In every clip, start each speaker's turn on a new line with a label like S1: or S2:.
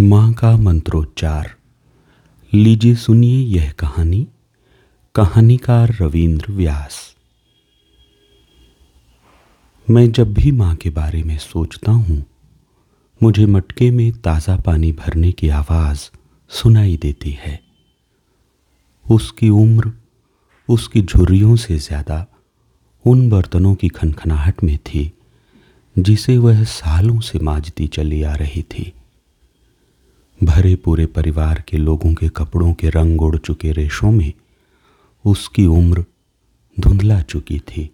S1: माँ का मंत्रोच्चार। लीजिए सुनिए यह कहानी, कहानीकार रविंद्र व्यास। मैं जब भी माँ के बारे में सोचता हूँ, मुझे मटके में ताज़ा पानी भरने की आवाज़ सुनाई देती है। उसकी उम्र, उसकी झुर्रियों से ज़्यादा उन बर्तनों की खनखनाहट में थी, जिसे वह सालों से माजती चली आ रही थी। भरे पूरे परिवार के लोगों के कपड़ों के रंग उड़ चुके रेशों में उसकी उम्र धुंधला चुकी थी।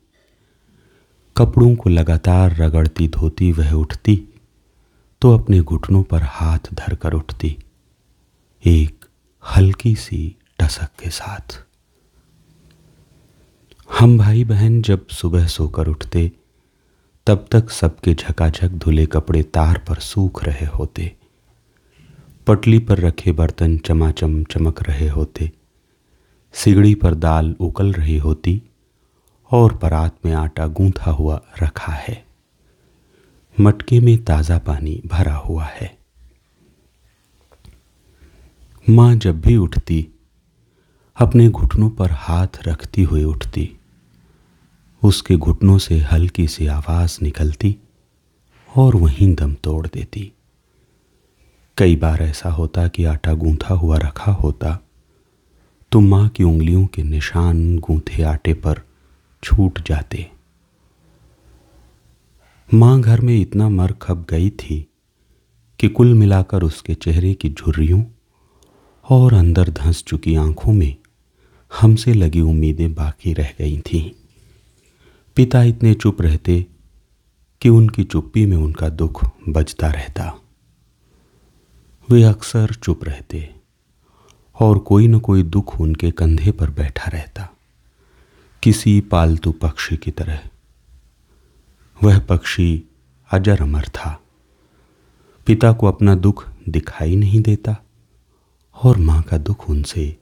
S1: कपड़ों को लगातार रगड़ती धोती वह उठती तो अपने घुटनों पर हाथ धरकर उठती, एक हल्की सी टसक के साथ। हम भाई बहन जब सुबह सोकर उठते, तब तक सबके झकाझक धुले कपड़े तार पर सूख रहे होते। पटली पर रखे बर्तन चमाचम चमक रहे होते। सिगड़ी पर दाल उकल रही होती और परात में आटा गूंथा हुआ रखा है। मटके में ताज़ा पानी भरा हुआ है। माँ जब भी उठती, अपने घुटनों पर हाथ रखती हुई उठती। उसके घुटनों से हल्की सी आवाज़ निकलती और वहीं दम तोड़ देती। कई बार ऐसा होता कि आटा गूंथा हुआ रखा होता। तो माँ की उंगलियों के निशान गूंथे आटे पर छूट जाते। माँ घर में इतना मर खप गई थी कि कुल मिलाकर उसके चेहरे की झुर्रियों और अंदर धंस चुकी आँखों में हमसे लगी उम्मीदें बाकी रह गई थीं। पिता इतने चुप रहते कि उनकी चुप्पी में उनका दुख बजता रहता। वे अक्सर चुप रहते और कोई न कोई दुख उनके कंधे पर बैठा रहता। किसी पालतू पक्षी की तरह। वह पक्षी अजर अमर था। पिता को अपना दुख दिखाई नहीं देता और माँ का दुख उनसे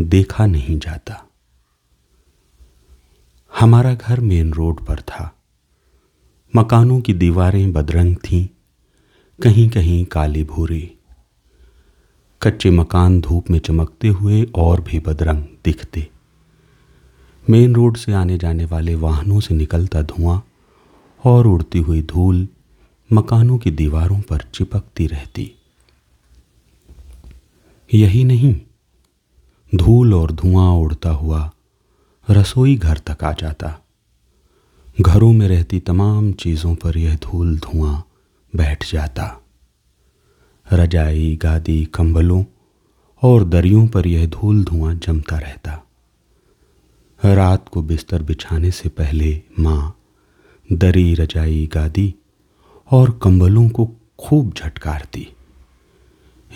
S1: देखा नहीं जाता। हमारा घर मेन रोड पर था। मकानों की दीवारें बदरंग थीं। कहीं कहीं काली भूरी। कच्चे मकान धूप में चमकते हुए और भी बदरंग दिखते। मेन रोड से आने जाने वाले वाहनों से निकलता धुआँ और उड़ती हुई धूल मकानों की दीवारों पर चिपकती रहती। यही नहीं, धूल और धुआँ उड़ता हुआ रसोई घर तक आ जाता। घरों में रहती तमाम चीज़ों पर यह धूल धुआँ बैठ जाता। रजाई, गादी, कंबलों और दरियों पर यह धूल धुआँ जमता रहता। रात को बिस्तर बिछाने से पहले माँ, दरी, रजाई, गादी और कंबलों को खूब झटकारती।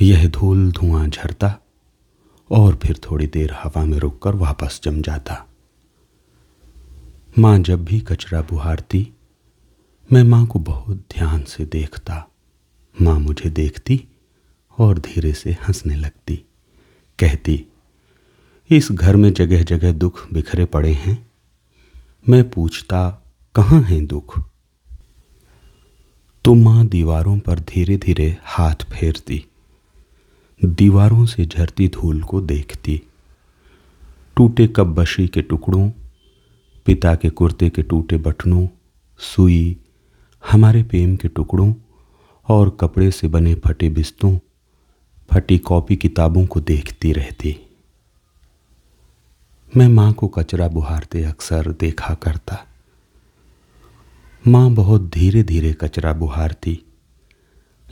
S1: यह धूल धुआँ झरता और फिर थोड़ी देर हवा में रुककर वापस जम जाता। माँ जब भी कचरा बुहारती, मैं माँ को बहुत ध्यान से देखता। माँ मुझे देखती और धीरे से हंसने लगती। कहती, इस घर में जगह जगह दुख बिखरे पड़े हैं। मैं पूछता, कहाँ हैं दुख? तो माँ दीवारों पर धीरे धीरे हाथ फेरती। दीवारों से झरती धूल को देखती। टूटे कब बशी के टुकड़ों, पिता के कुर्ते के टूटे बटनों, सुई, हमारे प्रेम के टुकड़ों और कपड़े से बने फटे बिस्तों, फटी कॉपी किताबों को देखती रहती। मैं माँ को कचरा बुहारते अक्सर देखा करता। माँ बहुत धीरे धीरे कचरा बुहारती,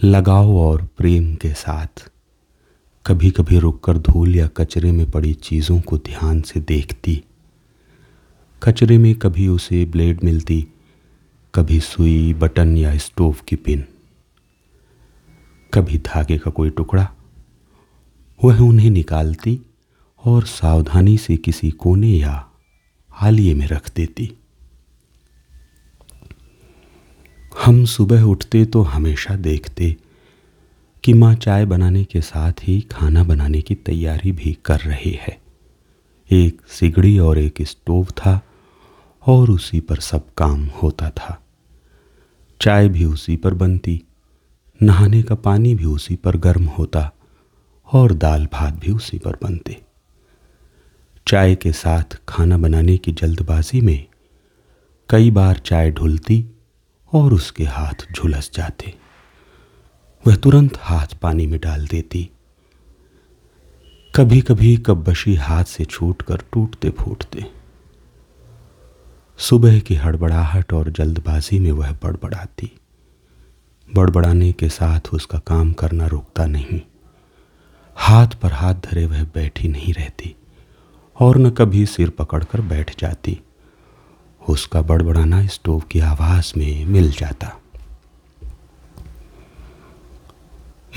S1: लगाव और प्रेम के साथ। कभी कभी रुककर धूल या कचरे में पड़ी चीज़ों को ध्यान से देखती। कचरे में कभी उसे ब्लेड मिलती, कभी सुई, बटन या स्टोव की पिन। कभी धागे का कोई टुकड़ा। वह उन्हें निकालती और सावधानी से किसी कोने या हालिए में रख देती। हम सुबह उठते तो हमेशा देखते कि माँ चाय बनाने के साथ ही खाना बनाने की तैयारी भी कर रही है। एक सिगड़ी और एक स्टोव था और उसी पर सब काम होता था। चाय भी उसी पर बनती। नहाने का पानी भी उसी पर गर्म होता और दाल भात भी उसी पर बनते। चाय के साथ खाना बनाने की जल्दबाजी में कई बार चाय ढुलती और उसके हाथ झुलस जाते। वह तुरंत हाथ पानी में डाल देती। कभी कभी कब्बशी हाथ से छूटकर टूटते फूटते सुबह की हड़बड़ाहट और जल्दबाजी में वह बड़बड़ाती। बड़बड़ाने के साथ उसका काम करना रुकता नहीं। हाथ पर हाथ धरे वह बैठी नहीं रहती और न कभी सिर पकड़कर बैठ जाती। उसका बड़बड़ाना स्टोव की आवाज़ में मिल जाता।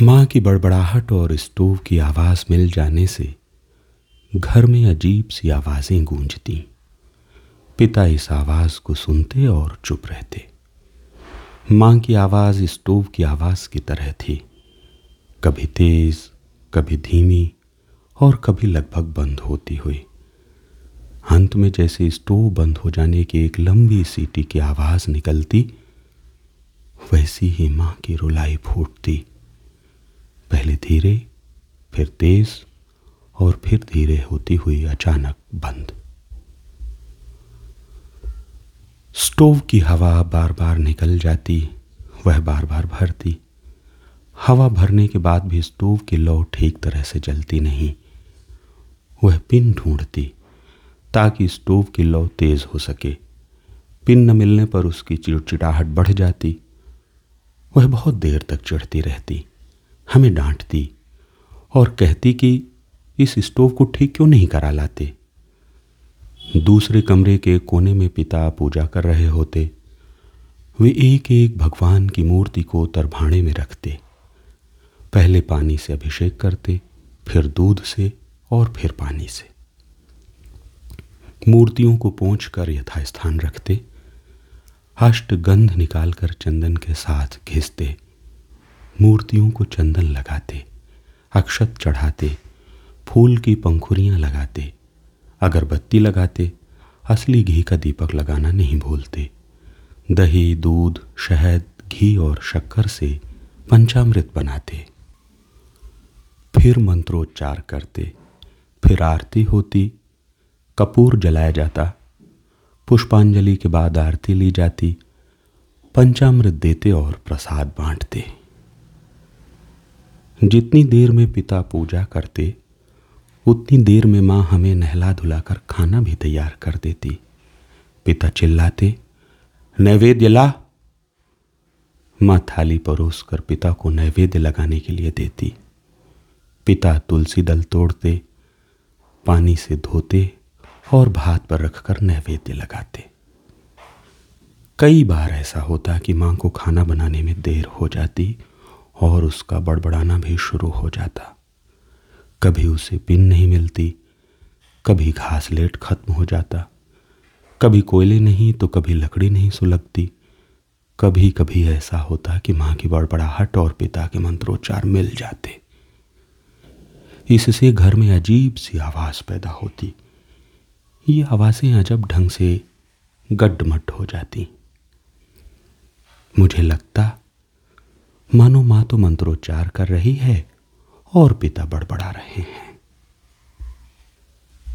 S1: माँ की बड़बड़ाहट और स्टोव की आवाज़ मिल जाने से घर में अजीब सी आवाज़ें गूंजती। पिता इस आवाज़ को सुनते और चुप रहते। माँ की आवाज़ स्टोव की आवाज़ की तरह थी। कभी तेज, कभी धीमी और कभी लगभग बंद होती हुई। अंत में जैसे स्टोव बंद हो जाने की एक लंबी सीटी की आवाज़ निकलती, वैसी ही माँ की रुलाई फूटती। पहले धीरे, फिर तेज और फिर धीरे होती हुई अचानक बंद। स्टोव की हवा बार बार निकल जाती, वह बार बार भरती। हवा भरने के बाद भी स्टोव की लौ ठीक तरह से जलती नहीं। वह पिन ढूंढती, ताकि स्टोव की लौ तेज हो सके। पिन न मिलने पर उसकी चिड़चिड़ाहट बढ़ जाती। वह बहुत देर तक चढ़ती रहती, हमें डांटती, और कहती कि इस स्टोव को ठीक क्यों नहीं करा लाते? दूसरे कमरे के कोने में पिता पूजा कर रहे होते। वे एक एक भगवान की मूर्ति को तरभाणे में रखते। पहले पानी से अभिषेक करते, फिर दूध से और फिर पानी से। मूर्तियों को पोंछ कर यथास्थान रखते। हष्ट गंध निकालकर चंदन के साथ घिसते। मूर्तियों को चंदन लगाते, अक्षत चढ़ाते, फूल की पंखुरियाँ लगाते। अगरबत्ती लगाते, असली घी का दीपक लगाना नहीं भूलते। दही, दूध, शहद, घी और शक्कर से पंचामृत बनाते। फिर मंत्रोच्चार करते। फिर आरती होती। कपूर जलाया जाता। पुष्पांजलि के बाद आरती ली जाती। पंचामृत देते और प्रसाद बांटते। जितनी देर में पिता पूजा करते उतनी देर में माँ हमें नहला धुलाकर खाना भी तैयार कर देती। पिता चिल्लाते, नैवेद्य ला। माँ थाली परोस कर पिता को नैवेद्य लगाने के लिए देती। पिता तुलसी दल तोड़ते, पानी से धोते और भात पर रखकर नैवेद्य लगाते। कई बार ऐसा होता कि माँ को खाना बनाने में देर हो जाती और उसका बड़बड़ाना भी शुरू हो जाता। कभी उसे पिन नहीं मिलती, कभी घास लेट खत्म हो जाता, कभी कोयले नहीं तो कभी लकड़ी नहीं सुलगती कभी कभी ऐसा होता कि माँ की बड़बड़ाहट और पिता के मंत्रोच्चार मिल जाते। इससे घर में अजीब सी आवाज़ पैदा होती। ये आवाज़ें अजब ढंग से गड्ढमड्ढ हो जाती। मुझे लगता, मानो माँ तो मंत्रोच्चार कर रही है और पिता बड़बड़ा रहे हैं।